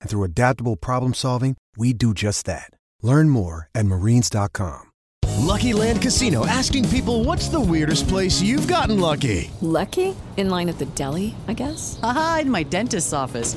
And through adaptable problem solving, we do just that. Learn more at marines.com. Lucky Land Casino asking people what's the weirdest place you've gotten lucky? Lucky? In line at the deli, I guess? Aha, in my dentist's office.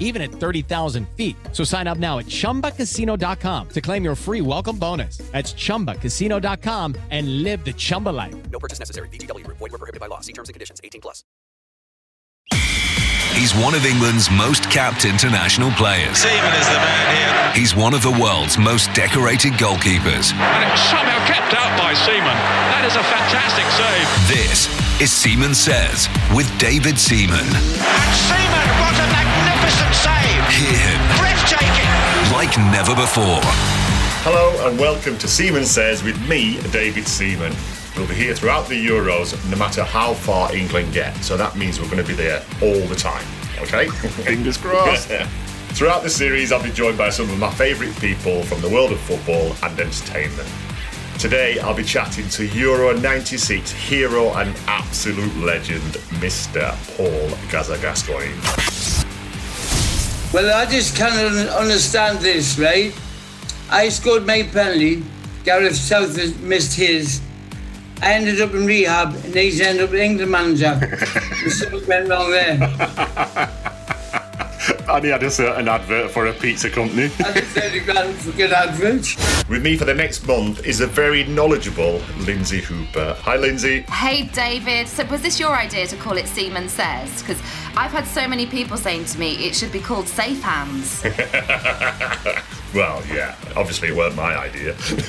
even at 30,000 feet. So sign up now at ChumbaCasino.com to claim your free welcome bonus. That's ChumbaCasino.com and live the Chumba life. No purchase necessary. VGW. Void were prohibited by law. See terms and conditions. 18 plus. He's one of England's most capped international players. Seaman is the man here. He's one of the world's most decorated goalkeepers. And it's somehow kept out by Seaman. That is a fantastic save. This is Seaman Says with David Seaman. And Seaman, what a magnificent save. Hear him Breathtaking. like never before. Hello and welcome to Seaman Says with me, David Seaman. We'll be here throughout the Euros, no matter how far England get. So that means we're going to be there all the time. Okay? Fingers crossed. throughout the series, I'll be joined by some of my favourite people from the world of football and entertainment. Today, I'll be chatting to Euro 96 hero and absolute legend, Mr. Paul Gazza Gascoigne. Well, I just cannot understand this, right? I scored my penalty. Gareth Southgate's missed his. I ended up in rehab, and he's ended up England manager. Something went wrong there. And he had a certain advert for a pizza company. I did 30 grand for good advert. With me for the next month is a very knowledgeable Lindsay Hooper. Hi, Lindsay. Hey David, so was this your idea to call it Seaman Says? Because I've had so many people saying to me it should be called Safe Hands. Well, yeah, obviously it weren't my idea.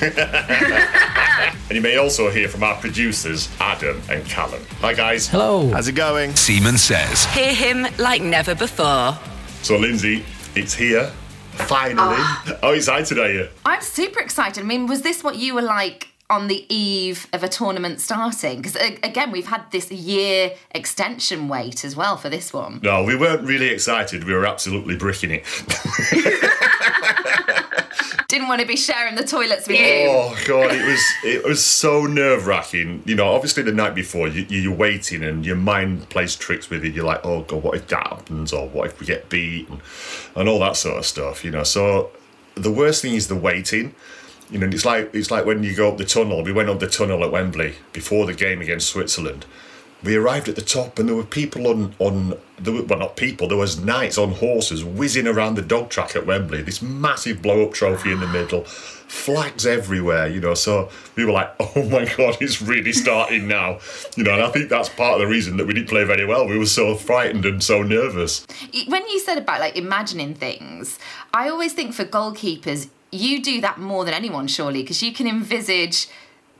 and you may also hear from our producers, Adam and Callum. Hi, guys. Hello. How's it going? Seaman Says. Hear him like never before. So, Lindsay, it's here. Finally. How excited are you? I'm super excited. I mean, was this what you were like on the eve of a tournament starting? Because again, we've had this year extension wait as well for this one. No, we weren't really excited. We were absolutely bricking it. Didn't want to be sharing the toilets with you. Oh god, it was it was so nerve wracking. You know, obviously the night before you, you're waiting and your mind plays tricks with you. You're like, oh god, what if that happens, or what if we get beat, and, and all that sort of stuff. You know, so the worst thing is the waiting. You know, it's like it's like when you go up the tunnel. We went up the tunnel at Wembley before the game against Switzerland. We arrived at the top, and there were people on on there were, well, not people. There was knights on horses whizzing around the dog track at Wembley. This massive blow up trophy in the middle, flags everywhere. You know, so we were like, "Oh my god, it's really starting now." You know, and I think that's part of the reason that we didn't play very well. We were so frightened and so nervous. When you said about like imagining things, I always think for goalkeepers, you do that more than anyone, surely, because you can envisage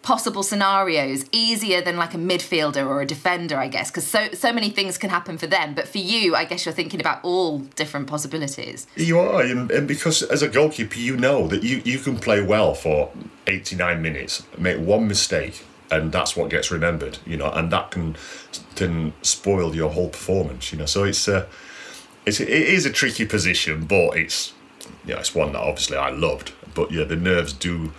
possible scenarios easier than like a midfielder or a defender, I guess, because so so many things can happen for them. But for you, I guess you're thinking about all different possibilities. You are, and, because as a goalkeeper, you know that you, you can play well for 89 minutes, make one mistake, and that's what gets remembered, you know, and that can can spoil your whole performance, you know. So it's a it's it is a tricky position, but it's yeah, it's one that obviously I loved. But yeah, the nerves do.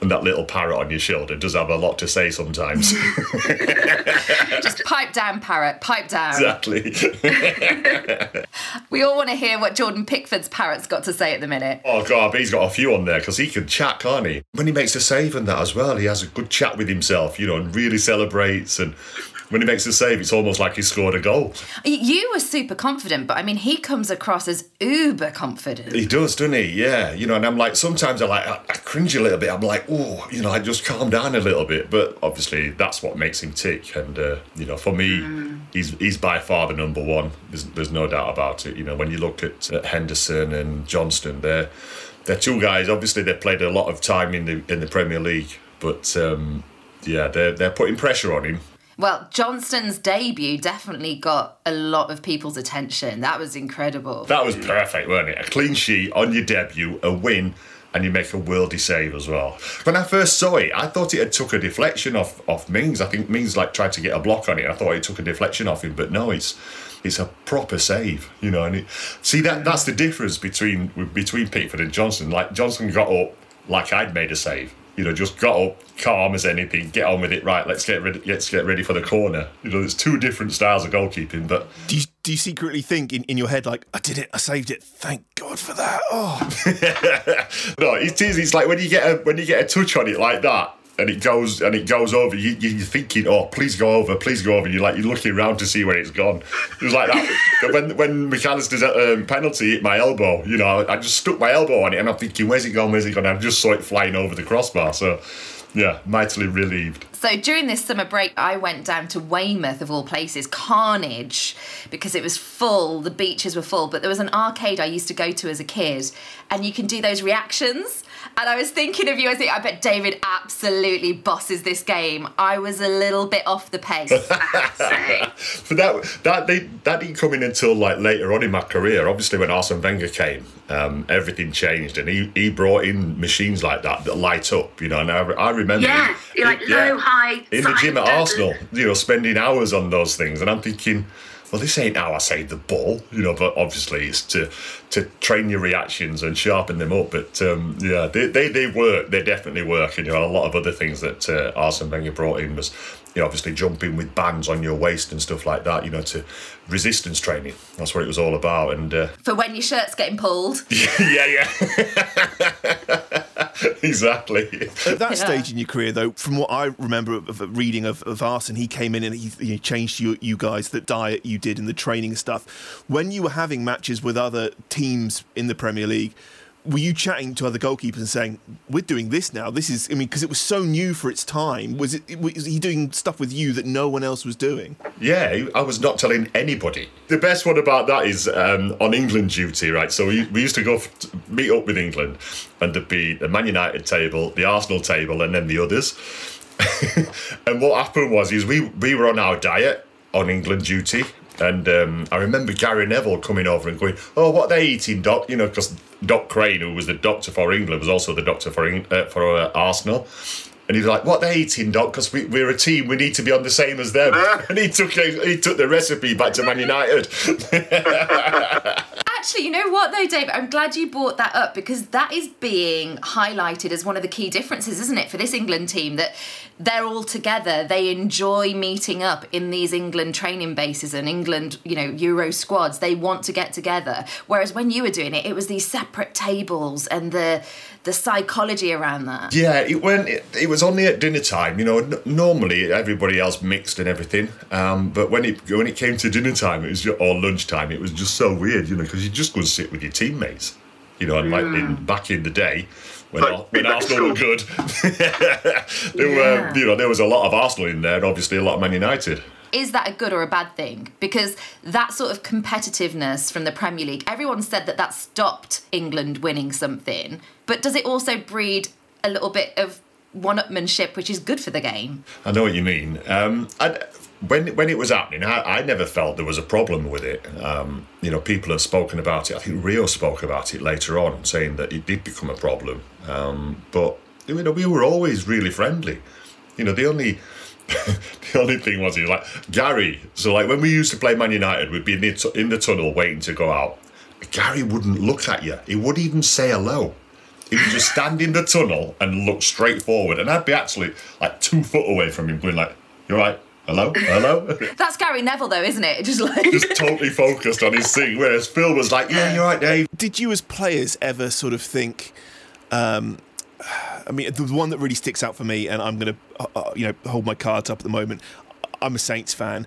And that little parrot on your shoulder does have a lot to say sometimes. Just pipe down, parrot, pipe down. exactly. We all want to hear what Jordan Pickford's parrot's got to say at the minute. Oh god, but he's got a few on there because he can chat, can't he? When he makes a save and that as well, he has a good chat with himself, you know, and really celebrates. And when he makes a save, it's almost like he scored a goal. You were super confident, but I mean, he comes across as uber confident. He does, doesn't he? Yeah, you know, and I'm like, sometimes I like, I, I cringe a little bit. I'm like, oh, you know, I just calm down a little bit. But obviously, that's what makes him tick. And uh, you know, for me, he's he's by far the number one. There's, there's no doubt about it. You know, when you look at, at Henderson and Johnstone, they're they're two guys. Obviously, they've played a lot of time in the in the Premier League, but um, yeah, they're they're putting pressure on him. Well, Johnstone's debut definitely got a lot of people's attention. That was incredible. That was perfect, wasn't it? A clean sheet on your debut, a win, and you make a worldy save as well. When I first saw it, I thought it had took a deflection off off Mings. I think Mings like tried to get a block on it. I thought it took a deflection off him, but no, it's it's a proper save, you know. And it, see that that's the difference between between Pickford and Johnstone. Like Johnstone got up like I'd made a save. You know, just got up, calm as anything, get on with it. Right, let's get ready. Let's get ready for the corner. You know, there's two different styles of goalkeeping, but Do you, do you secretly think in, in your head, like, I did it, I saved it, thank God for that? Oh. no, it is. It's like when you get a when you get a touch on it like that, and it goes and it goes over. You, you're thinking, oh, please go over, please go over. You're like you're looking around to see where it's gone. It was like that when when McAllister's um, penalty hit my elbow. You know, I just stuck my elbow on it, and I'm thinking, where's it gone? Where's it gone? And I just saw it flying over the crossbar. So, yeah, mightily relieved. So during this summer break, I went down to Weymouth, of all places, Carnage, because it was full, the beaches were full. But there was an arcade I used to go to as a kid, and you can do those reactions. And I was thinking of you, I think, I bet David absolutely bosses this game. I was a little bit off the pace. but that that they, that didn't come in until like later on in my career. Obviously, when Arsene Wenger came, um, everything changed, and he, he brought in machines like that that light up. You know, and I, I remember Yeah, you're like low, high, in the gym at Arsenal. You know, spending hours on those things, and I'm thinking. Well, this ain't how I say the ball, you know. But obviously, it's to to train your reactions and sharpen them up. But um, yeah, they, they they work. They definitely work. And you know, a lot of other things that uh, Arsene Wenger brought in was, you know, obviously jumping with bands on your waist and stuff like that. You know, to resistance training. That's what it was all about. And uh, For when your shirt's getting pulled. yeah, yeah, exactly. At that stage in your career, though, from what I remember of, of reading of, of Arsene, he came in and he, he changed you, you guys the diet you did and the training stuff. When you were having matches with other teams in the Premier League, were you chatting to other goalkeepers and saying, "We're doing this now. This is," I mean, because it was so new for its time. Was it? Was he doing stuff with you that no one else was doing? Yeah, I was not telling anybody. The best one about that is um, on England duty, right? So we, we used to go f- meet up with England, and there'd be the Man United table, the Arsenal table, and then the others. and what happened was, is we we were on our diet on England duty, and um, I remember Gary Neville coming over and going, "Oh, what are they eating, Doc?" You know, because Doc Crane, who was the doctor for England, was also the doctor for uh, for uh, Arsenal. And he was like, "What are they eating, Doc? Because we, we're a team. We need to be on the same as them." and he took he took the recipe back to Man United. Actually, you know what though, David? I'm glad you brought that up because that is being highlighted as one of the key differences, isn't it, for this England team that they're all together. They enjoy meeting up in these England training bases and England, you know, Euro squads. They want to get together. Whereas when you were doing it, it was these separate tables and the the psychology around that. Yeah, it went. It, it was only at dinner time. You know, n- normally everybody else mixed and everything, um, but when it when it came to dinner time, it was ju- or lunchtime, it was just so weird. You know, because you just go and sit with your teammates. You know, and like in, back in the day. When, Ar- when Arsenal were good, there were you know there was a lot of Arsenal in there, and obviously a lot of Man United. Is that a good or a bad thing? Because that sort of competitiveness from the Premier League, everyone said that that stopped England winning something. But does it also breed a little bit of one-upmanship, which is good for the game. I know what you mean. Um, I, when when it was happening, I, I never felt there was a problem with it. Um, you know, people have spoken about it. I think Rio spoke about it later on, saying that it did become a problem. Um, but you know, we were always really friendly. You know, the only the only thing was he was like Gary. So like when we used to play Man United, we'd be in the, in the tunnel waiting to go out. Gary wouldn't look at you. He wouldn't even say hello. He would just stand in the tunnel and look straight forward, and I'd be actually like two foot away from him, going like, "You're right." Hello, hello." That's Gary Neville, though, isn't it? Just like just totally focused on his thing. Whereas Phil was like, "Yeah, you're right, Dave." Did you, as players, ever sort of think? Um, I mean, the one that really sticks out for me, and I'm going to, uh, uh, you know, hold my cards up at the moment. I'm a Saints fan.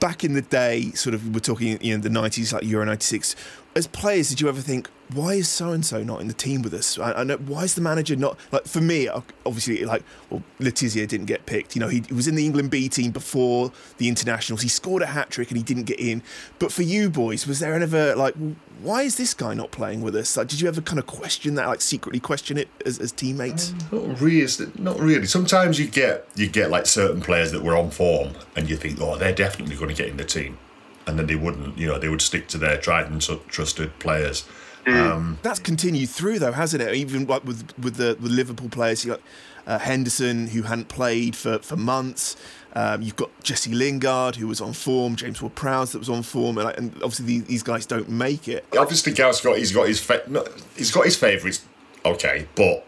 Back in the day, sort of, we're talking, you know, the 90s, like Euro 96. As players, did you ever think, why is so and so not in the team with us? I, I know why is the manager not like for me? Obviously, like well, Le Tissier didn't get picked. You know, he, he was in the England B team before the internationals. He scored a hat trick and he didn't get in. But for you boys, was there ever like, why is this guy not playing with us? Like, did you ever kind of question that, like secretly question it as, as teammates? Um, not really. Not really. Sometimes you get you get like certain players that were on form, and you think, oh, they're definitely going to get in the team, and then they wouldn't. You know, they would stick to their tried and tr- trusted players. Um, That's continued through though, hasn't it? Even like with with the with Liverpool players, you got uh, Henderson who hadn't played for for months. Um, you've got Jesse Lingard who was on form, James Ward-Prowse that was on form, and, and obviously these, these guys don't make it. obviously, Gareth's got he's got his fa- no, he's got his favourites. Okay, but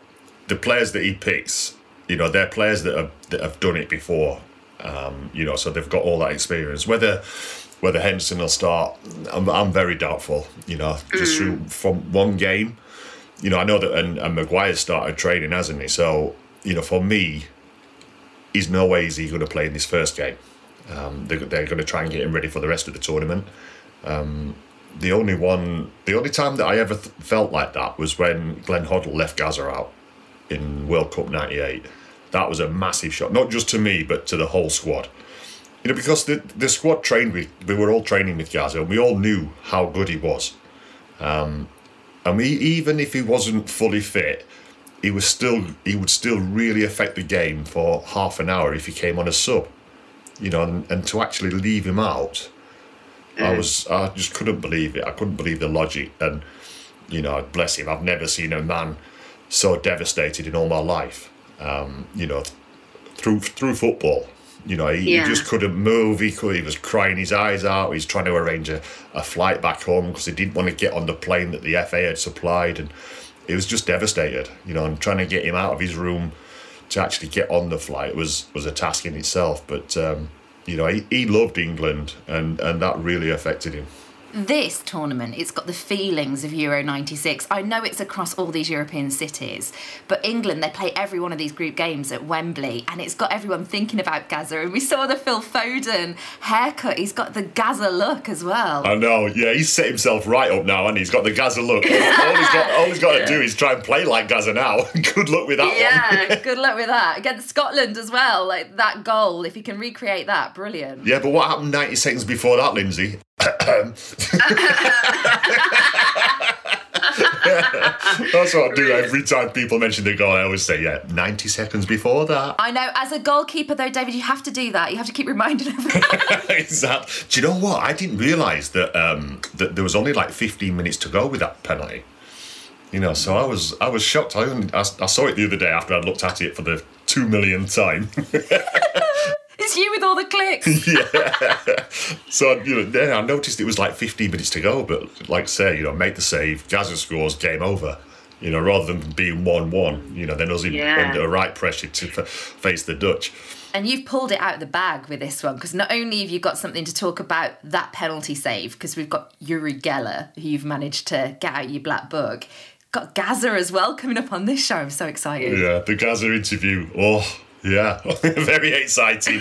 the players that he picks, you know, they're players that have that have done it before. Um, you know, so they've got all that experience. Whether whether Henderson will start, I'm, I'm very doubtful. You know, just through from one game. You know, I know that and, and Maguire started training, hasn't he? So you know, for me, he's no way is he going to play in this first game. Um, they're, they're going to try and get him ready for the rest of the tournament. Um, the only one, the only time that I ever th- felt like that was when Glenn Hoddle left Gazza out in World Cup '98. That was a massive shock, not just to me, but to the whole squad. You know, because the the squad trained with, we were all training with Gazza, and we all knew how good he was. Um, and we, even if he wasn't fully fit, he was still he would still really affect the game for half an hour if he came on a sub. You know, and, and to actually leave him out, I was I just couldn't believe it. I couldn't believe the logic. And you know, bless him, I've never seen a man so devastated in all my life. Um, you know, through through football. You know, he, Yeah. he just couldn't move. He could. He was crying his eyes out. He's trying to arrange a, a flight back home because he didn't want to get on the plane that the FA had supplied, and he was just devastated. You know, and trying to get him out of his room to actually get on the flight was was a task in itself. But um, you know, he, he loved England, and and that really affected him. This tournament, it's got the feelings of Euro 96. I know it's across all these European cities, but England, they play every one of these group games at Wembley, and it's got everyone thinking about Gazza. And we saw the Phil Foden haircut, he's got the Gazza look as well. I know, yeah, he's set himself right up now, and he's got the Gazza look. all he's got, all he's got to do is try and play like Gazza now. Good luck with that one. yeah, good luck with that. Against Scotland as well, like that goal, if he can recreate that, brilliant. Yeah, but what happened 90 seconds before that, Lindsay? That's what I do every time people mention the goal. I always say, yeah, 90 seconds before that. I know, as a goalkeeper though, David, you have to do that. You have to keep reminding everyone. exactly. Do you know what? I didn't realise that um, that there was only like 15 minutes to go with that penalty. You know, so I was I was shocked. I, only, I, I saw it the other day after I'd looked at it for the two millionth time. it's you with all the clicks. yeah. So you know, then I noticed it was like 15 minutes to go, but like say, you know, make the save, Gazza scores, game over. You know, rather than being one-one, you know, then us Yeah. under the right pressure to f- face the Dutch. And you've pulled it out of the bag with this one because not only have you got something to talk about that penalty save, because we've got Uri Geller, who you've managed to get out your black book, got Gazza as well coming up on this show. I'm so excited. Yeah, the Gazza interview. Oh, yeah, very exciting.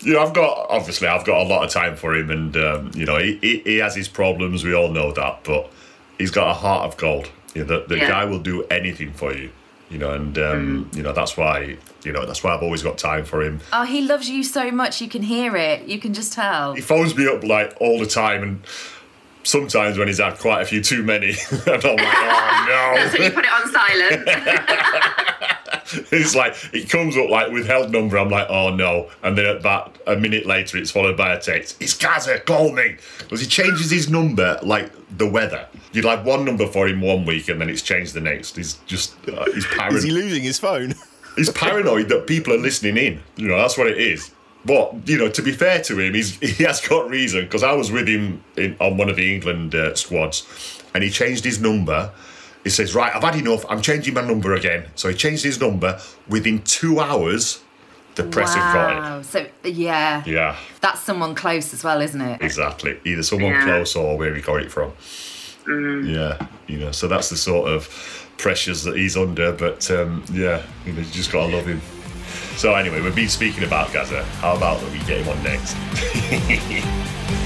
you know, I've got obviously I've got a lot of time for him, and um, you know, he, he he has his problems. We all know that, but he's got a heart of gold. You know, the, the Yeah. guy will do anything for you. You know, and um, you know that's why you know that's why I've always got time for him. Oh, he loves you so much. You can hear it. You can just tell. He phones me up like all the time, and sometimes when he's had quite a few too many, and I'm like, oh no. So you put it on silent. it's like it comes up like withheld number. I'm like, oh no, and then about a minute later, it's followed by a text. It's Gazza, call me, because he changes his number like the weather. You'd like one number for him one week, and then it's changed the next. He's just uh, he's paranoid. Is he losing his phone? he's paranoid that people are listening in. You know, that's what it is. But you know, to be fair to him, he's he has got reason because I was with him in, on one of the England uh, squads, and he changed his number. He says, "Right, I've had enough. I'm changing my number again." So he changed his number within two hours. The press have got it. So yeah, Yeah, that's someone close as well, isn't it? exactly. Either someone Yeah. close or where he got it from. Yeah, you know. So that's the sort of pressures that he's under. But um, yeah, you know, you just gotta love him. So anyway, we've been speaking about Gazza. How about that we get him on next?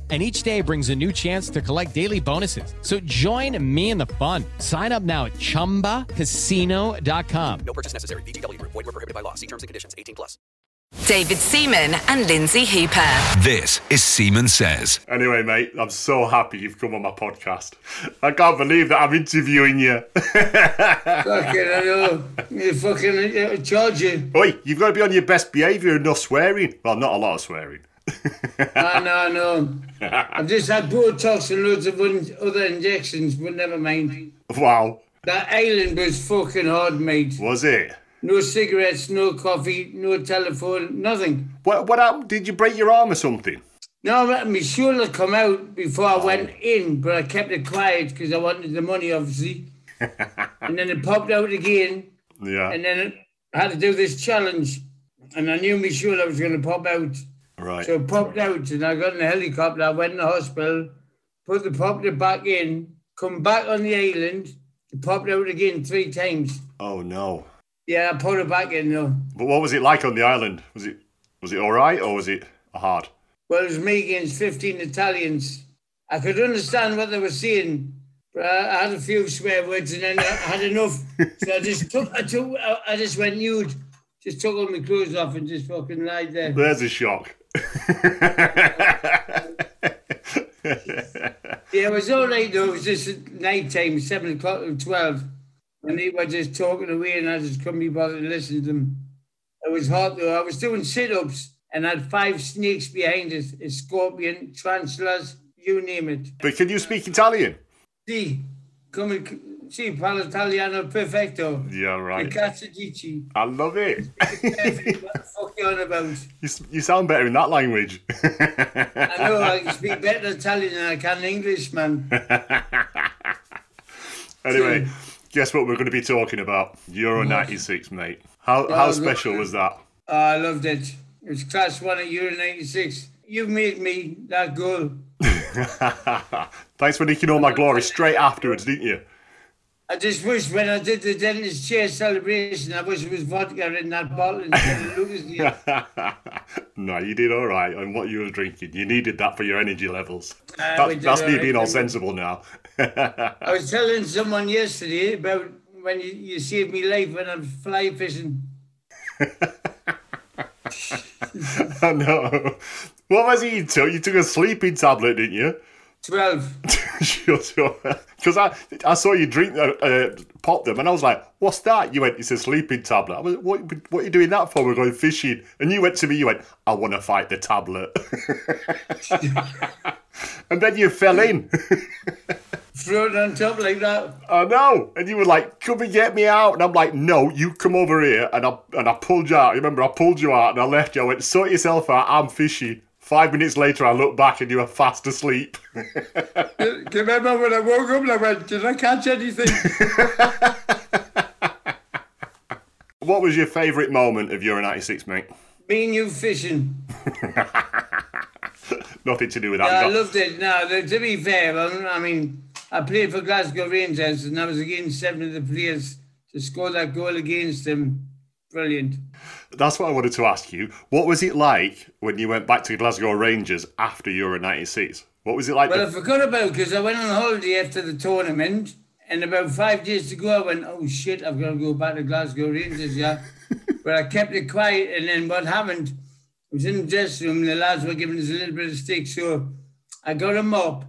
And each day brings a new chance to collect daily bonuses. So join me in the fun. Sign up now at chumbacasino.com. No purchase necessary. VGW Group. Void were prohibited by law. See terms and conditions. 18 plus. David Seaman and Lindsay Hooper. This is Seaman Says. Anyway, mate, I'm so happy you've come on my podcast. I can't believe that I'm interviewing you. Fucking, I know. You fucking uh, charge. Oi, you've got to be on your best behaviour and no swearing. Well, not a lot of swearing. I know, I know. I've just had Botox and loads of un- other injections, but never mind. Wow. That island was fucking hard, mate. Was it? No cigarettes, no coffee, no telephone, nothing. What, what happened? Did you break your arm or something? No, my- my shoulder come out before I went in, but I kept it quiet because I wanted the money, obviously. and then it popped out again, Yeah. and then I had to do this challenge, and I knew my shoulder was going to pop out. Right. So popped out, and I got in a helicopter. I went in the hospital, put the popped it back in, come back on the island, popped out again three times. Oh no. Yeah, I put it back in though. But what was it like on the island? Was it was it all right or was it hard? Well, it was me against 15 Italians. I could understand what they were saying, but I, had a few swear words and then I had enough. so I just took, I took, I just went nude, just took all my clothes off and just fucking lied there. There's a shock. Yeah, it was all right though. It was just at night time, seven o'clock to twelve, and they were just talking away, and I just couldn't be bothered to listen to them. It was hot though. I was doing sit-ups, and had five snakes behind us: a scorpion, tarantulas, you name it. But can you speak Italian? Sì, come sì, parlo italiano perfetto. Yeah, right. cazzo? I love it. what the fuck you on about? You, you sound better in that language. I know I can speak better Italian than I can English, man. Anyway, guess what we're going to be talking about? Euro What? 96, mate. How, Oh, how special was that? Oh, I loved it. It was class one at Euro 96. You made me that goal. Thanks for nicking all my glory straight afterwards, didn't you? I just wish when I did the dentist chair celebration, I wish it was vodka in that bottle instead of Lucas. no, you did all right on what you were drinking. You needed that for your energy levels. Uh, That- that's me right being all sensible now. I was telling someone yesterday about when you, you saved me life when I'm fly fishing. I know. What was it you took? You took a sleeping tablet, didn't you? 12. Because I, I saw you drink, uh, uh, pop them, and I was like, "What's that?" You went, "It's a sleeping tablet." I was, "What? What are you doing that for?" We're going fishing, and you went to me. You went, "I want to fight the tablet," and then you fell in. Floating on top like that. I know, and you were like, "Come and get me out," and I'm like, "No, you come over here," and I and I pulled you out. You remember, I pulled you out, and I left you. I went, "Sort yourself out. I'm fishing." Five minutes later, I looked back, and you were fast asleep. Do you remember when I woke up and I went, did I catch anything? what was your favourite moment of Euro '96, mate? Me and you fishing. Nothing to do with that. Yeah, I loved it. Now, to be fair, I mean, I played for Glasgow Rangers and I was against seven of the players to score that goal against them. Brilliant. That's what I wanted to ask you. What was it like when you went back to Glasgow Rangers after Euro 96? What was it like? Well, I forgot about because I went on holiday after the tournament, and about five days to go, I went, "Oh shit, I've got to go back to Glasgow Rangers." Yeah, but I kept it quiet, and then what happened? I was in the dressing room, and the lads were giving us a little bit of stick, so I got a mop,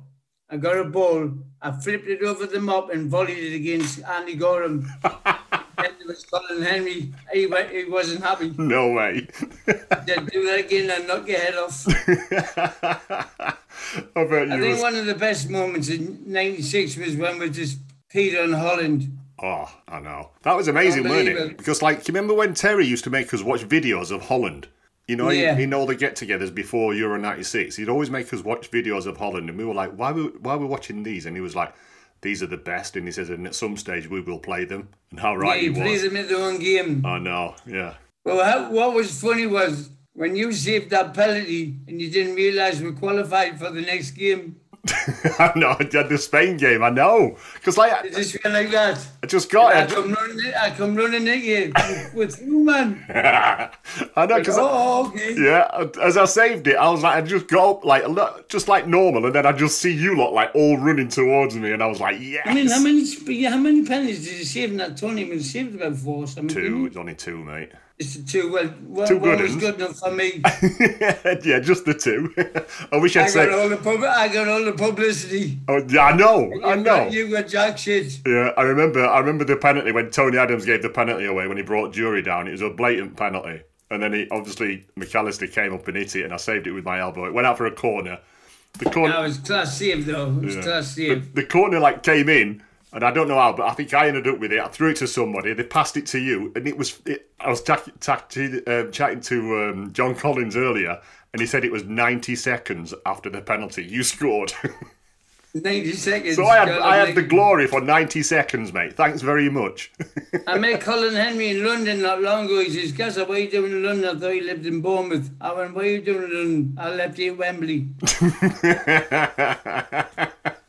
I got a ball, I flipped it over the mop and volleyed it against Andy Goram. and it was Colin Hendry. He, wa- he wasn't happy. no way. Said, do that again and knock your head off. I bet you I think was- one of the best moments in '96 was when we just peed on Holland. Oh, I know. That was amazing, wasn't it? Because, like, you remember when Terry used to make us watch videos of Holland? You know, Yeah. in, in all the get-togethers before Euro '96, he'd always make us watch videos of Holland, and we were like, "Why? We, why are we watching these?" And he was like, "These are the best." And he says, "And at some stage we will play them." And how right yeah, you he play was. them at their own game. I know. Yeah. Well, how, what was funny was when you saved that penalty and you didn't realise we qualified for the next game. I know. I did the Spain game. I know. Because like, It just went like that. I just got I it. come running, I come running at you with you, man. I know because Oh, okay. yeah, as I saved it, I was like, I just go up like just like normal, and then I just see you lot like all running towards me, and I was like, yes. I mean, how many how many penalties did you save in that tournament? You saved about four something. Two. It's only two, mate. Just the two. Well, one, Two one good was good enough for me. yeah, just the two. I wish I'd I say. got all the pub- I got all the publicity. Oh, yeah, I know. I know. got- You got jack shit. Yeah, I remember. I remember the penalty when Tony Adams gave the penalty away when he brought Durie down. It was a blatant penalty, and then he obviously McAllister came up and hit it, and I saved it with my elbow. It went out for a corner. The corner. That was class save though. It was Yeah. class the, save. the corner like came in, and I don't know how, but I think I ended up with it. I threw it to somebody. They passed it to you, and it was. It, I was tack, tack, um, chatting to um, John Collins earlier, and he said it was 90 seconds after the penalty you scored. 90 seconds. so I had I had the glory for 90 seconds, mate. Thanks very much. I met Colin Hendry in London not long ago. He says, Gus, what are you doing in London? I thought you lived in Bournemouth. I went, what are you doing in London? I left you at Wembley.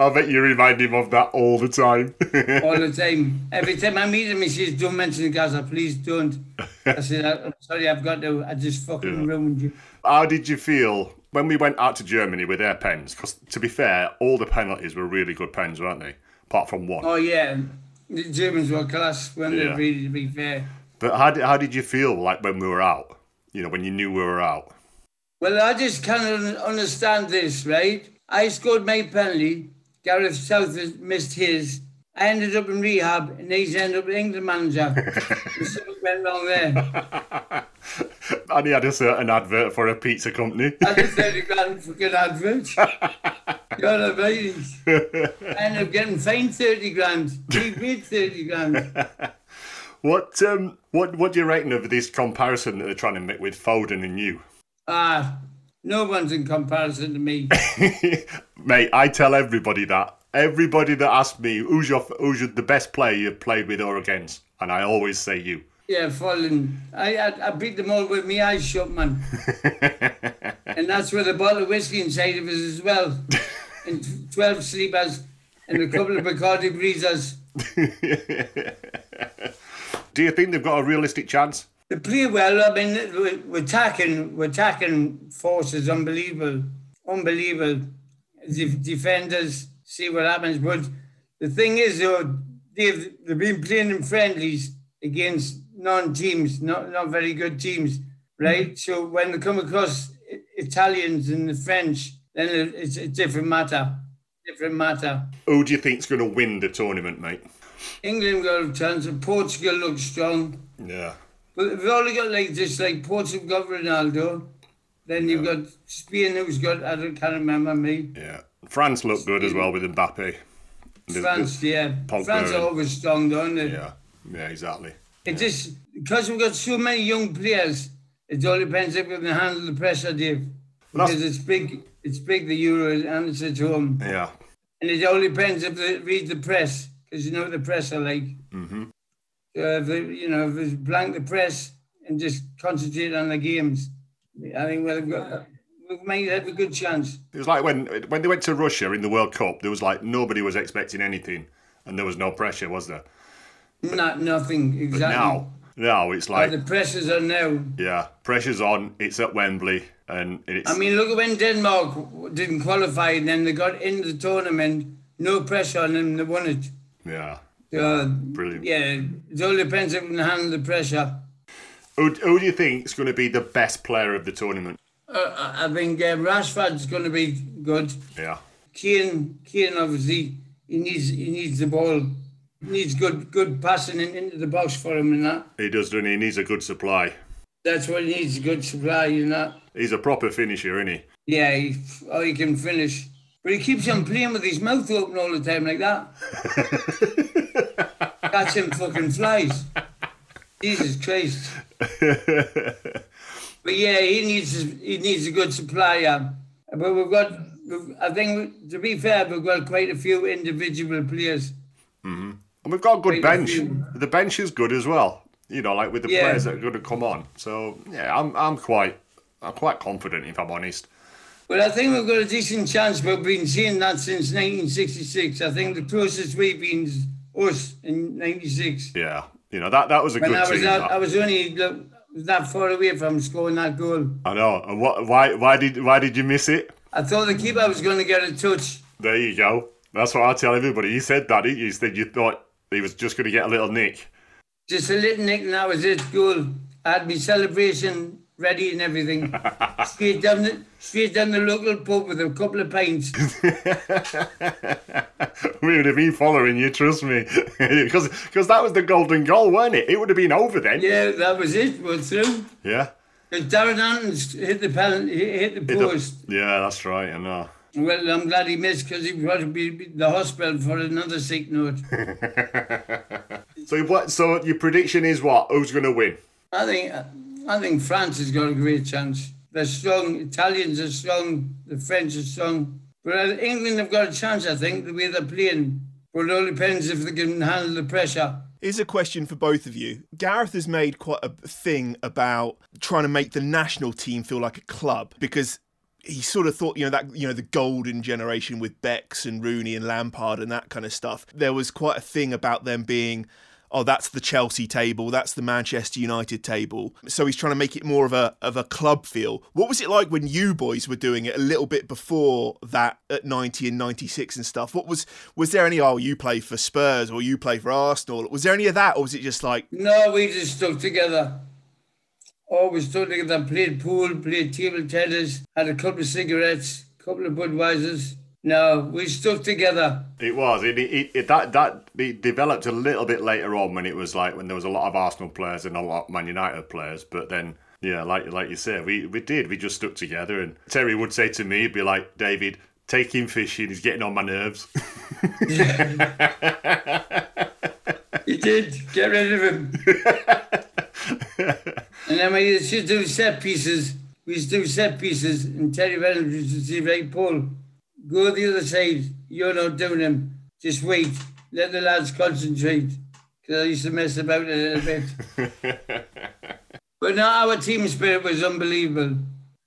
I bet you remind him of that all the time. all the time. Every time I meet him, he says, don't mention Gazza, please don't. I said, "I- I'm sorry, I've got to. I just fucking ruined you. How did you feel when we went out to Germany with their pens? Because to be fair, all the penalties were really good pens, weren't they? Apart from one. Oh, yeah. The Germans were class when Yeah. they're really, to be fair. But how did, how did you feel like when we were out? You know, when you knew we were out. Well, I just can't understand this, right? I scored my penalty. Gareth South has missed his. I ended up in rehab, and he's ended up England manager. Something went wrong there. And he had a certain advert for a pizza company. I had a 30 grand fucking advert. God almighty. I ended up getting fined 30 grand. He paid 30 grand. what um what what do you reckon of this comparison that they're trying to make with Foden and you? Ah, no one's in comparison to me. Mate, I tell everybody that. Everybody that asks me who's your who's your, the best player you've played with or against, and I always say you. Yeah, falling. I, I I beat them all with my eyes shut, man. and that's with a bottle of whiskey inside of us as well. and 12 sleepers and a couple of Bacardi breezers. Do you think they've got a realistic chance? They play well. I mean, we're, attacking, we're attacking forces unbelievable. Unbelievable. The defenders see what happens. But the thing is, though, they've, they've been playing in friendlies against non teams, not, not very good teams, right? So when they come across Italians and the French, then it's a different matter. Different matter. Who do you think's going to win the tournament, mate? England got a chance, Portugal looks strong. Yeah. But we've only got like just like Portugal got Ronaldo. Then you've got Spain who's got I don't, can't remember me. Yeah. France looked good as well with Mbappe. France, the- yeah. Pogba France are always strong, don't they? Yeah. Yeah, exactly. It just because we've got so many young players, it all depends if we can handle the pressure, Dave. Well, Because it's big it's big the Euro and it's at home. Yeah. And it all depends if they read the press, because you know what the press are like. Mm-hmm. Uh, if they, you know, if they blank the press and just concentrate on the games, I think we'll go, we might have uh, a good chance. It was like when when they went to Russia in the World Cup. There was like nobody was expecting anything, and there was no pressure, was there? Not nothing But exactly. now, now it's Oh, like the pressures are now. yeah, pressure's on. It's at Wembley, and it's I mean, look at when Denmark didn't qualify and then they got into the tournament. No pressure on them, they won it. yeah, Uh, brilliant. yeah, it all depends on handle the pressure. Who, who do you think is going to be the best player of the tournament? Uh, I I think uh, Rashford's going to be good. Yeah, Kane, Kane obviously, he needs he needs the ball. He needs good good passing in, into the box for him and that. he does, doesn't he? He needs a good supply. That's what he needs, a good supply, you know. He's a proper finisher, isn't he? Yeah, he, oh, he can finish. But he keeps on playing with his mouth open all the time like that. Catching fucking flies. Jesus Christ. But yeah, he needs he needs a good supplier. But we've got, I think, to be fair, we've got quite a few individual players. hmm And we've got a good Quite bench. few. The bench is good as well. You know, like with the Yeah. players that are going to come on. So yeah, I'm I'm quite I'm quite confident if I'm honest. But I think we've got a decent chance. We've been seeing that since 1966. I think the closest we've been is us in 96. Yeah, you know that that was a When good I was team. out. I was only look, that far away from scoring that goal. I know. And what? Why? Why did? Why did you miss it? I thought the keeper was going to get a touch. There you go. That's what I tell everybody. You said that, you? You said you thought he was just going to get a little nick. Just a little nick, and that was it. Goal. I had my celebration ready and everything. straight down the straight down the local pub with a couple of pints. we would have been following you, trust me, because because that was the golden goal, weren't it? It would have been over then. Yeah, that was it. We're through. Yeah. Because Darren Anderton's hit the penalty, hit the Hit the- post. yeah, that's right. I know. Well, I'm glad he missed because he would to be in the hospital for another sick note. So what? So your prediction is what? Who's going to win? I think I think France has got a great chance. They're strong. Italians are strong. The French are strong. But England have got a chance. I think the way they're playing. But it all depends if they can handle the pressure. Here's a question for both of you. Gareth has made quite a thing about trying to make the national team feel like a club because he sort of thought, you know, that you know, the golden generation with Becks and Rooney and Lampard and that kind of stuff. There was quite a thing about them being oh, that's the Chelsea table, that's the Manchester United table. So he's trying to make it more of a of a club feel. What was it like when you boys were doing it a little bit before that at 90 and 96 and stuff? What was was there any oh, you play for Spurs or you play for Arsenal? Was there any of that or was it just like No, we just stuck together. Always stuck together. Played pool, played table tennis, had a couple of cigarettes, couple of Budweisers. No, we stuck together. It was. It, it, it that that it developed a little bit later on when it was like when there was a lot of Arsenal players and a lot of Man United players. But then, yeah, like like you said, we we did. We just stuck together. And Terry would say to me, he'd be like, "David, take him fishing. He's getting on my nerves." You did. Get rid of him. and then we used to do set pieces. We used to do set pieces, and Terry Reynolds used to say, right, Paul, go the other side. You're not doing them. Just wait. Let the lads concentrate. Because I used to mess about a little bit. but now our team spirit was unbelievable.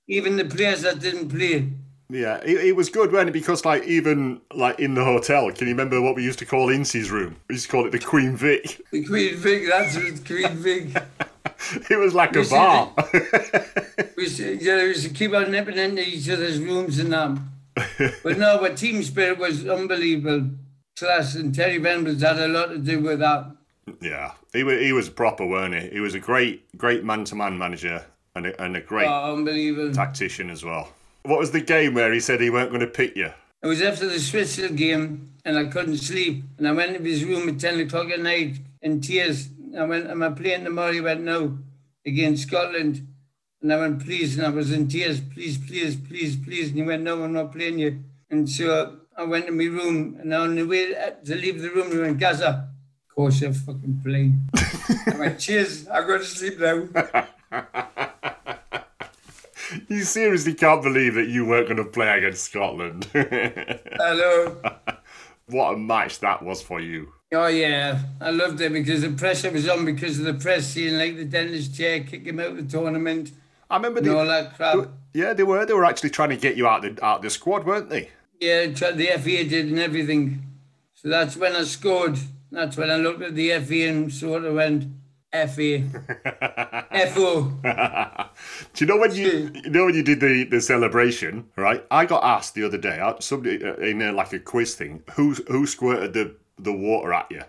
Even the players that didn't play. Yeah, it, it was good, wasn't it? Because like even like in the hotel, can you remember what we used to call Incy's room? We used to call it the Queen Vic. The Queen Vic, that's it, Queen Vic. It was like a We to- bar. we used to, yeah, we used to keep on nipping into each other's rooms and that. But no, but team spirit was unbelievable. Class and Terry Venables had a lot to do with that. Yeah, he was he was proper, weren't he? He was a great great man to man manager and a, and a great Oh, unbelievable. tactician as well. What was the game where he said he weren't going to pick you? It was after the Switzerland game and I couldn't sleep. And I went to his room at 10 o'clock at night in tears. I went, Am I playing tomorrow? He went, No, against Scotland. And I went, Please. And I was in tears, Please, please, please, please. And he went, No, I'm not playing you. And so I went to my room. And on the way to leave the room, he went, Gazza, of course you're fucking playing. I went, Cheers, I go to sleep now. You seriously can't believe that you weren't going to play against Scotland. Hello. what a match that was for you. Oh yeah, I loved it because the pressure was on because of the press seeing like the dentist chair kick him out of the tournament. I remember and the- all that. Yeah, they were. They were actually trying to get you out the out the squad, weren't they? Yeah, the FA did and everything. So that's when I scored. That's when I looked at the FA and sort of went, FA. FO. Do you know when you you know when you did the, the celebration, right? I got asked the other day, uh, somebody uh, in uh, like a quiz thing, who who squirted the, the water at you,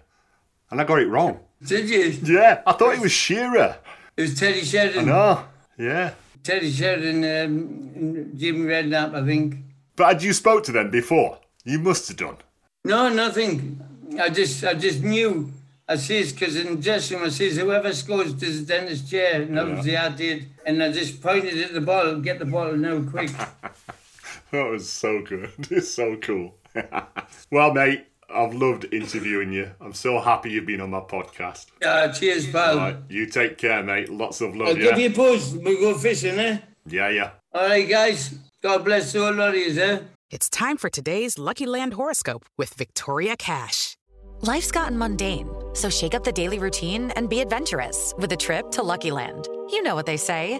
and I got it wrong. Did you? Yeah, I thought it was Shearer. It was Teddy Sheringham. I know. Yeah. Teddy Sheringham, um, and Jim Redknapp, I think. But had you spoke to them before? You must have done. No, nothing. I just, I just knew. I says because in dressing room I says whoever scores to the dentist chair, and obviously I did, and I just pointed at the ball, get the ball now quick. That was so good. It's so cool. well, mate, I've loved interviewing you. I'm so happy you've been on my podcast. Uh, cheers, pal. All right, you take care, mate. Lots of love. I'll yeah? give you a post. We go fishing, eh? Yeah, yeah. All right, guys. God bless all of you, eh? It's time for today's Lucky Land horoscope with Victoria Cash. Life's gotten mundane, so shake up the daily routine and be adventurous with a trip to Lucky Land. You know what they say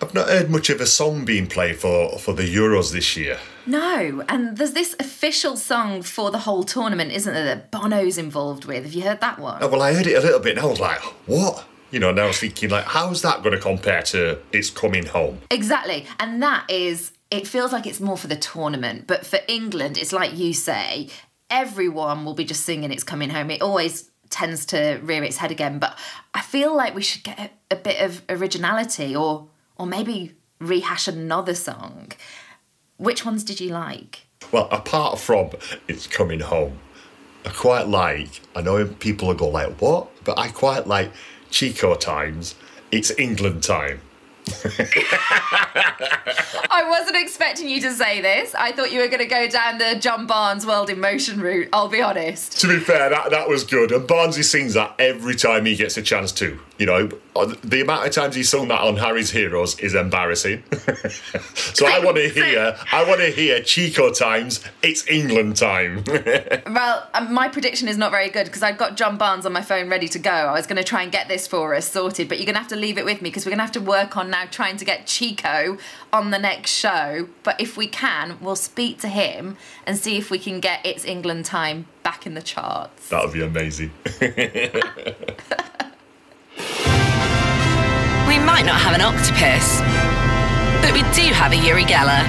I've not heard much of a song being played for, for the Euros this year. No, and there's this official song for the whole tournament, isn't there, that Bono's involved with? Have you heard that one? Oh, well, I heard it a little bit and I was like, what? You know, and I was thinking, like, how's that going to compare to It's Coming Home? Exactly. And that is, it feels like it's more for the tournament. But for England, it's like you say, everyone will be just singing It's Coming Home. It always tends to rear its head again. But I feel like we should get a, a bit of originality or, or maybe rehash another song. Which ones did you like? Well, apart from It's Coming Home, I quite like, I know people will go like, what? But I quite like Chico Times, It's England Time. I wasn't expecting you to say this. I thought you were going to go down the John Barnes World in Motion route, I'll be honest. To be fair, that, that was good. And Barnesy sings that every time he gets a chance to. You know, the amount of times he's sung that on Harry's Heroes is embarrassing. so I want to hear, I want to hear Chico times. It's England time. well, um, my prediction is not very good because I've got John Barnes on my phone ready to go. I was going to try and get this for us sorted, but you're going to have to leave it with me because we're going to have to work on now trying to get Chico on the next show. But if we can, we'll speak to him and see if we can get It's England time back in the charts. That would be amazing. We might not have an octopus, but we do have a Uri Geller.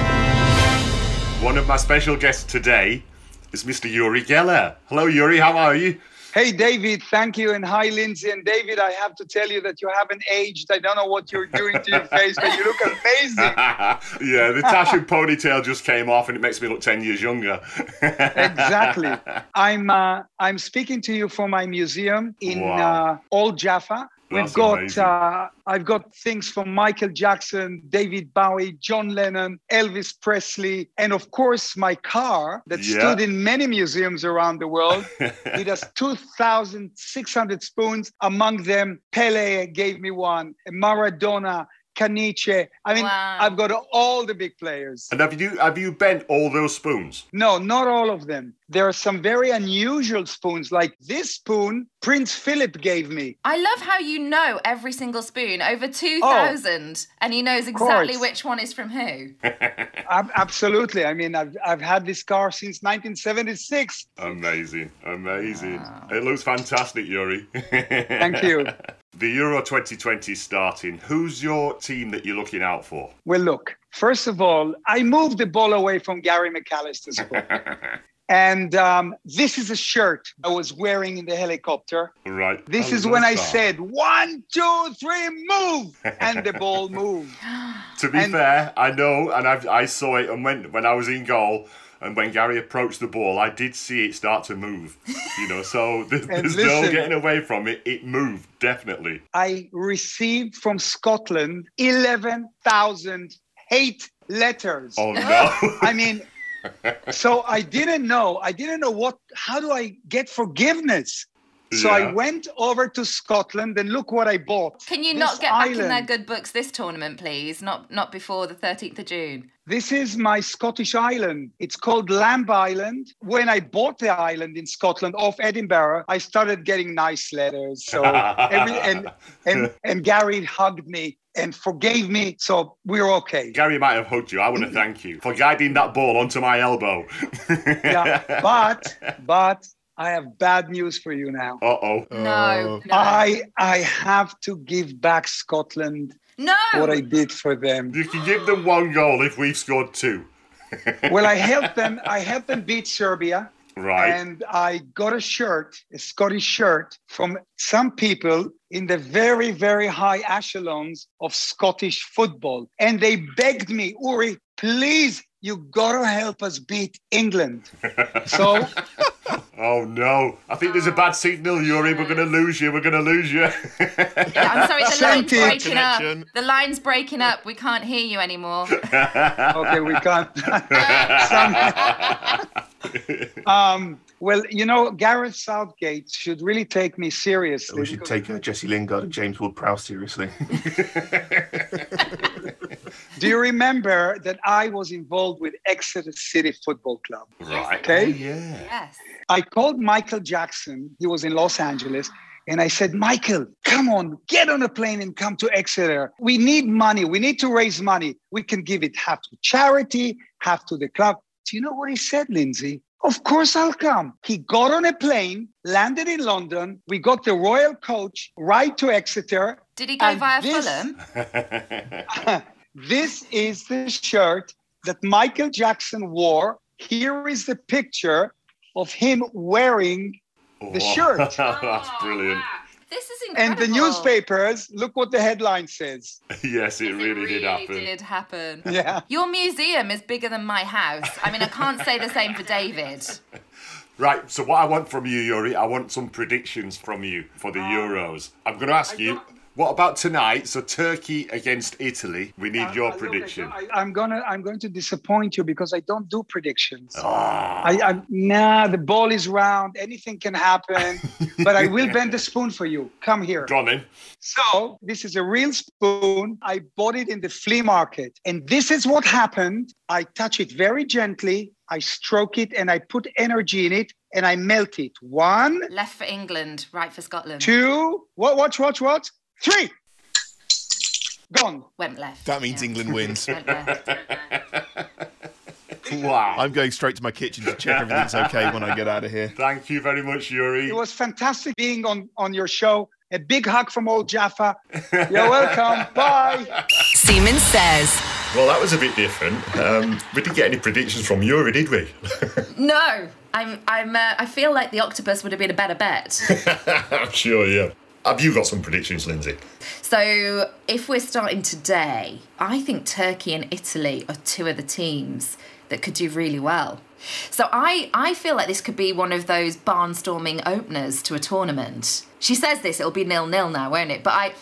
One of my special guests today is Mr. Uri Geller. Hello, Uri. How are you? Hey, David. Thank you. And hi, Lindsay. And David, I have to tell you that you haven't aged. I don't know what you're doing to your face, but you look amazing. yeah, the Tasha ponytail just came off and it makes me look 10 years younger. exactly. I'm uh, I'm speaking to you from my museum in Wow. uh, Old Jaffa. We've That's got uh, I've got things from Michael Jackson, David Bowie, John Lennon, Elvis Presley, and of course my car that Yeah. stood in many museums around the world. it has 2,600 spoons. Among them, Pele gave me one, Maradona, Caniche. I mean, I've got all the big players. And have you have you bent all those spoons? No, not all of them. There are some very unusual spoons, like this spoon Prince Philip gave me. I love how you know every single spoon, over 2,000, and he knows exactly which one is from who. Absolutely. I mean, I've, I've had this car since 1976. Amazing, amazing. It looks fantastic, Uri. Thank you. The Euro 2020 starting. Who's your team that you're looking out for? Well, look, first of all, I moved the ball away from Gary McAllister's and um, this is a shirt I was wearing in the helicopter. Right. This I is when love I said, one, two, three, move! And the ball moved. To be And- fair, I know, and I've, I saw it, and when when I was in goal, and when Gary approached the ball, I did see it start to move. You know, so there's, And there's no getting away from it. It moved definitely. I received from Scotland 11,000 hate letters. Oh no! I mean, so I didn't know. I didn't know what. How do I get forgiveness? So I went over to Scotland and look what I bought. Can you This not get back in their good books this tournament, please? Not not before the 13th of June. This is my Scottish island. It's called Lamb Island. When I bought the island in Scotland off Edinburgh, I started getting nice letters. So every, and and and Gary hugged me and forgave me. So we're okay. Gary might have hugged you. I want to thank you for guiding that ball onto my elbow. Yeah, but but I have bad news for you now. Uh oh. No, no. I I have to give back Scotland No. what I did for them. You can give them one goal if we've scored two. well, I helped them. I helped them beat Serbia. Right. And I got a shirt, a Scottish shirt, from some people in the very, very high echelons of Scottish football. And they begged me, Uri, please, you gotta help us beat England. So Oh no! I think there's a bad signal, Uri. We're going to lose you. We're going to lose you. Yeah, I'm sorry, the line's Same breaking up. The line's breaking up. We can't hear you anymore. okay, we can't. um, well, you know, Gareth Southgate should really take me seriously. We should take uh, Jesse Lingard and James Ward-Prowse seriously. Do you remember that I was involved with Exeter City Football Club? Right. Okay. Oh, yeah. Yes. I called Michael Jackson. He was in Los Angeles. And I said, Michael, come on, get on a plane and come to Exeter. We need money. We need to raise money. We can give it half to charity, half to the club. Do you know what he said, Lindsay? Of course I'll come. He got on a plane, landed in London. We got the royal coach right to Exeter. Did he go via this- Fulham? this is the shirt that Michael Jackson wore. Here is the picture of him wearing the shirt. That's brilliant. Oh, this is incredible. And the newspapers, look what the headline says. yes, it really, did It happen. did happen. Yeah. Your museum is bigger than my house. I mean, I can't say the same for David. Right, so what I want from you, Uri, I want some predictions from you for the oh. Euros. I'm going to ask you, what about tonight? So Turkey against Italy. We need your prediction. I, I'm gonna I'm going to disappoint you because I don't do predictions. Ah. I, I nah, the ball is round. Anything can happen, but I will bend the spoon for you. Come here. Go on then. So this is a real spoon. I bought it in the flea market, and this is what happened. I touch it very gently. I stroke it, and I put energy in it, and I melt it. One, Left for England, right for Scotland. two. What? Watch! Watch! Watch! Three. Gone. Went left. That means England wins. Went left. Wow. I'm going straight to my kitchen to check everything's okay when I get out of here. Thank you very much, Uri. It was fantastic being on on your show. A big hug from old Jaffa. You're welcome. Bye. Seaman says. Well, that was a bit different. Um, we didn't get any predictions from Uri, did we? No, I'm. I'm. Uh, I feel like the octopus would have been a better bet. I'm sure, yeah. Have you got some predictions, Lindsay? So, if we're starting today, I think Turkey and Italy are two of the teams that could do really well. So, I, I feel like this could be one of those barnstorming openers to a tournament. She says this, it'll be nil nil now, won't it? But I,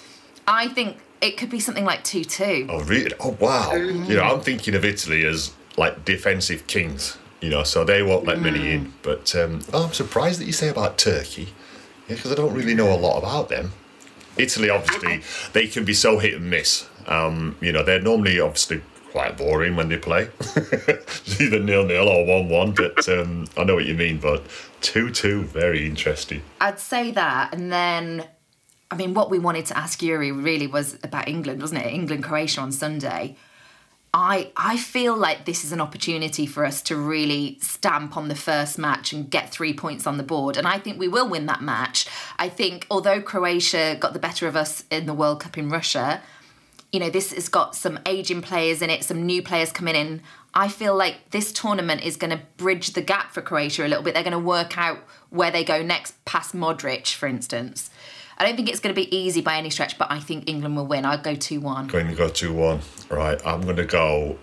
I think it could be something like 2 2. Oh, really? Oh, wow. You know, I'm thinking of Italy as like defensive kings, you know, so they won't let many in. But um, oh, I'm surprised that you say about Turkey, because I don't really know a lot about them. Italy, obviously, they can be so hit and miss. Um, you know, they're normally obviously quite boring when they play. it's either nil nil or one one. But um, I know what you mean. But two two, very interesting. I'd say that, and then, I mean, what we wanted to ask Uri really was about England, wasn't it? England Croatia on Sunday. I I feel like this is an opportunity for us to really stamp on the first match and get three points on the board, and I think we will win that match. I think although Croatia got the better of us in the World Cup in Russia, you know this has got some aging players in it, some new players coming in. I feel like this tournament is going to bridge the gap for Croatia a little bit. They're going to work out where they go next, past Modric, for instance. I don't think it's going to be easy by any stretch, but I think England will win. I'd go 2 1. Going to go 2 1. Right, I'm going to go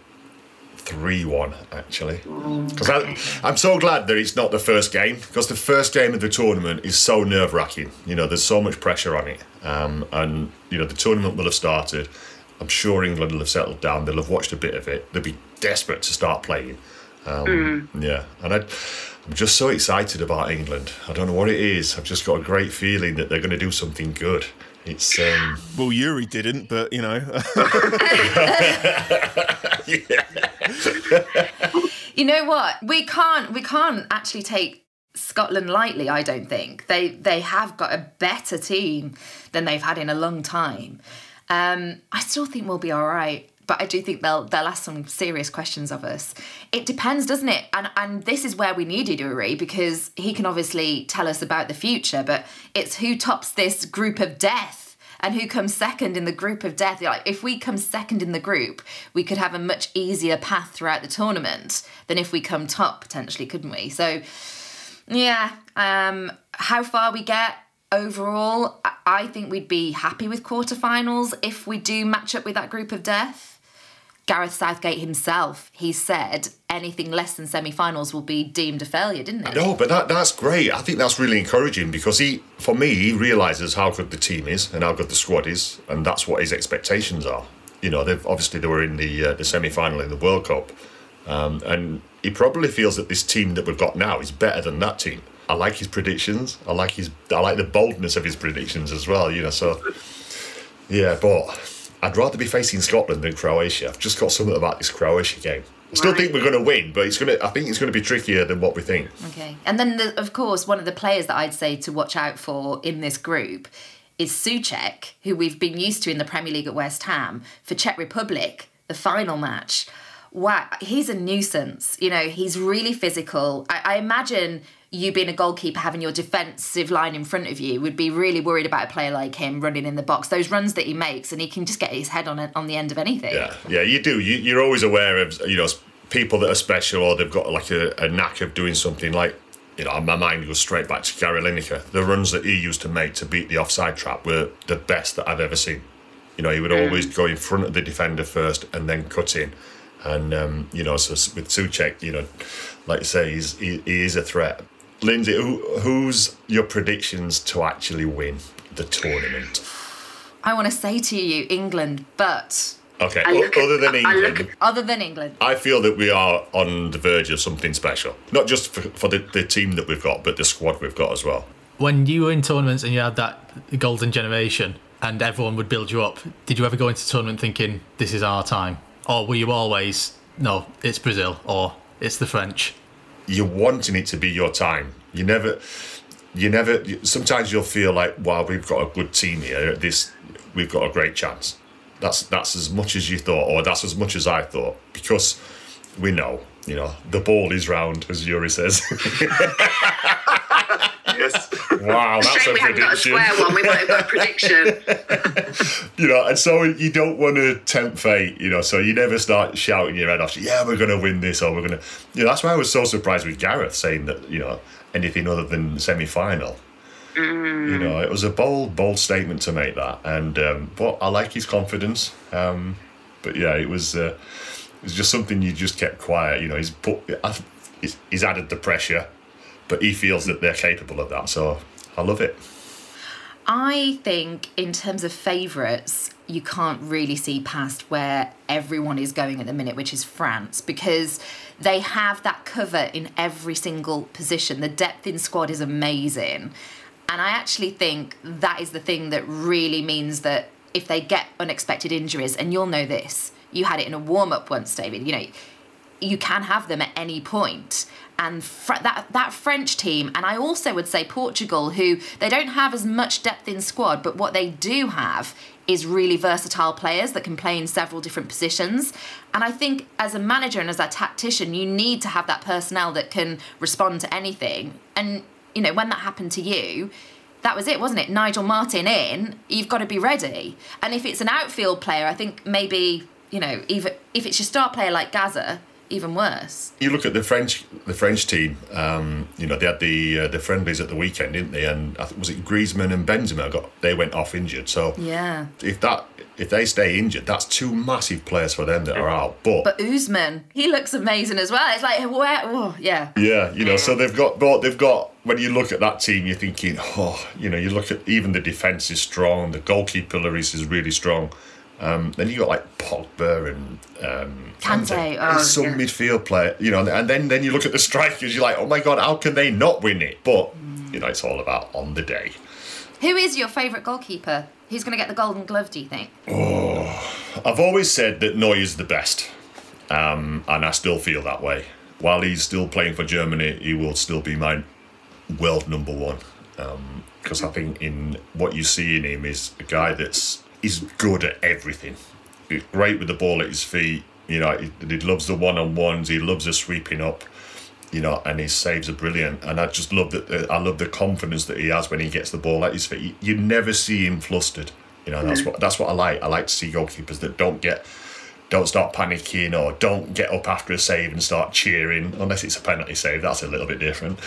3 1, actually. Because I'm so glad that it's not the first game, because the first game of the tournament is so nerve wracking. You know, there's so much pressure on it. Um, and, you know, the tournament will have started. I'm sure England will have settled down. They'll have watched a bit of it. They'll be desperate to start playing. Um, Yeah, and I, I'm just so excited about England. I don't know what it is. I've just got a great feeling that they're going to do something good. It's um, well, Uri didn't, but you know. You know what? We can't we can't actually take Scotland lightly, I don't think. They they have got a better team than they've had in a long time. Um, I still think we'll be all right. But I do think they'll they'll ask some serious questions of us. It depends, doesn't it? And and this is where we need Iduri because he can obviously tell us about the future, but it's who tops this group of death and who comes second in the group of death. Like if we come second in the group, we could have a much easier path throughout the tournament than if we come top potentially, couldn't we? So yeah, um, how far we get overall, I think we'd be happy with quarterfinals if we do match up with that group of death. Gareth Southgate himself, he said anything less than semi-finals will be deemed a failure, didn't it? No, but that that's great. I think that's really encouraging because he, for me, he realizes how good the team is and how good the squad is, and that's what his expectations are. You know, they've obviously they were in the uh, the semi final in the World Cup, um, and he probably feels that this team that we've got now is better than that team. I like his predictions. I like his. I like the boldness of his predictions as well. You know, so yeah, but I'd rather be facing Scotland than Croatia. I've just got something about this Croatia game. I still think we're going to win, but it's going to. I think it's going to be trickier than what we think. Okay. And then, the, of course, one of the players that I'd say to watch out for in this group is Soucek, who we've been used to in the Premier League at West Ham for Czech Republic, the final match. Wow, he's a nuisance. You know, he's really physical. I, I imagine you being a goalkeeper having your defensive line in front of you would be really worried about a player like him running in the box. Those runs that he makes, and he can just get his head on it on the end of anything. Yeah, yeah, you do. You, you're always aware of you know people that are special or they've got like a, a knack of doing something. Like you know, my mind goes straight back to Gary Lineker. The runs that he used to make to beat the offside trap were the best that I've ever seen. You know, he would always go in front of the defender first and then cut in. And um, you know, so with Soucek, you know, like you say, he's he, he is a threat. Lindsay, who, who's your predictions to actually win the tournament? I want to say to you, England, but Okay, I o- look at- other than I look England, other than England, I feel that we are on the verge of something special. Not just for, for the, the team that we've got, but the squad we've got as well. When you were in tournaments and you had that golden generation and everyone would build you up, did you ever go into tournament thinking this is our time, or were you always no, it's Brazil or it's the French? You're wanting it to be your time. You never, you never. Sometimes you'll feel like, wow, we've got a good team here. This, we've got a great chance. That's that's as much as you thought, or that's as much as I thought, because we know, you know, the ball is round, as Uri says. Wow, that's Shame a we haven't got a prediction. square one. We might have got a prediction. you know, and so you don't want to tempt fate, you know, so you never start shouting your head off, yeah, we're going to win this, or we're going to, you know, that's why I was so surprised with Gareth saying that, you know, anything other than semi final. You know, it was a bold, bold statement to make that, and um, but I like his confidence. Um, but yeah, it was, uh, it was just something you just kept quiet. You know, he's put, he's added the pressure, but he feels that they're capable of that. So I love it. I think in terms of favourites, you can't really see past where everyone is going at the minute, which is France, because they have that cover in every single position. The depth in squad is amazing. And I actually think that is the thing that really means that if they get unexpected injuries, and you'll know this, you had it in a warm up once, David, you know, you can have them at any point. And fr- that that French team, and I also would say Portugal, who they don't have as much depth in squad, but what they do have is really versatile players that can play in several different positions. And I think as a manager and as a tactician, you need to have that personnel that can respond to anything. And you know, when that happened to you, that was it, wasn't it? Nigel Martyn in, you've got to be ready. And if it's an outfield player, I think maybe, you know, even if it's your star player like Gazza, even worse. You look at the French, the French team. Um, you know, they had the uh, the friendlies at the weekend, didn't they? And I think, was it Griezmann and Benzema got they went off injured. So Yeah. if that if they stay injured, that's two massive players for them that are out. But, But Usman, he looks amazing as well. It's like, where, oh, yeah. yeah, you know, so they've got but they've got when you look at that team, you're thinking, oh, you know, you look at even the defense is strong, the goalkeeper is is really strong. Um, then you got like Pogba and um, Kante, oh, some yeah. midfield player, you know, and then then you look at the strikers, you're like, oh my god, how can they not win it? But you know, it's all about on the day. Who is your favourite goalkeeper? Who's going to get the Golden Glove? Do you think? Oh, I've always said that Neuer is the best, um, and I still feel that way. While he's still playing for Germany, he will still be my world number one. Because I think in what you see in him is a guy that's he's good at everything. He's great with the ball at his feet. You know, he, he loves the one on ones. He loves the sweeping up. You know, and his saves are brilliant. And I just love that. uh, I love the confidence that he has when he gets the ball at his feet. You, you never see him flustered. You know, that's what that's what I like. I like to see goalkeepers that don't get don't start panicking or don't get up after a save and start cheering unless it's a penalty save. That's a little bit different.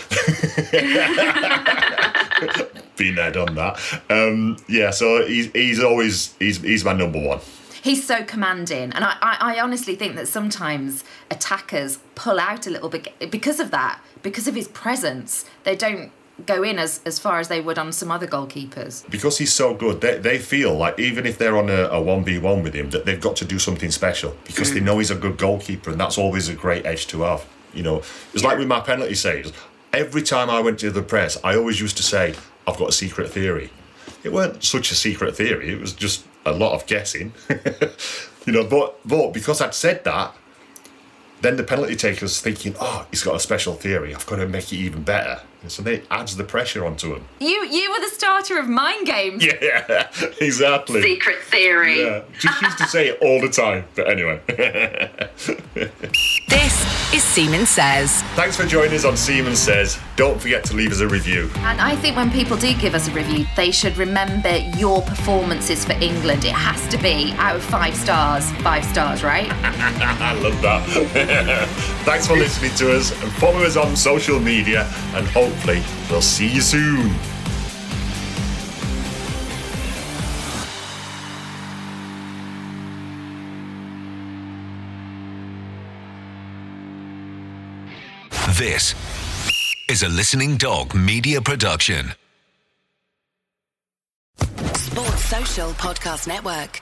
Been there, done that. Um, yeah, so he's he's always he's he's my number one. He's so commanding, and I, I, I honestly think that sometimes attackers pull out a little bit because of that, because of his presence. They don't go in as, as far as they would on some other goalkeepers. because he's so good, they, they feel like even if they're on a, a 1v1 with him, that they've got to do something special because they know he's a good goalkeeper and that's always a great edge to have. You know, it's like with my penalty saves. Every time I went to the press, I always used to say, I've got a secret theory. It weren't such a secret theory, it was just a lot of guessing. you know, but, but because I'd said that, then the penalty taker's thinking, oh, he's got a special theory, I've got to make it even better. And so they adds the pressure onto him. You you were the starter of mind games. Yeah, exactly. Secret theory. Yeah, just used to say it all the time. But anyway. This is Seaman Says. Thanks for joining us on Seaman Says. Don't forget to leave us a review. And I think when people do give us a review, they should remember your performances for England. It has to be out of five stars, five stars, right? I love that. Thanks for listening to us and follow us on social media and hopefully we'll see you soon. This is a Listening Dog media production. Sports Social Podcast Network.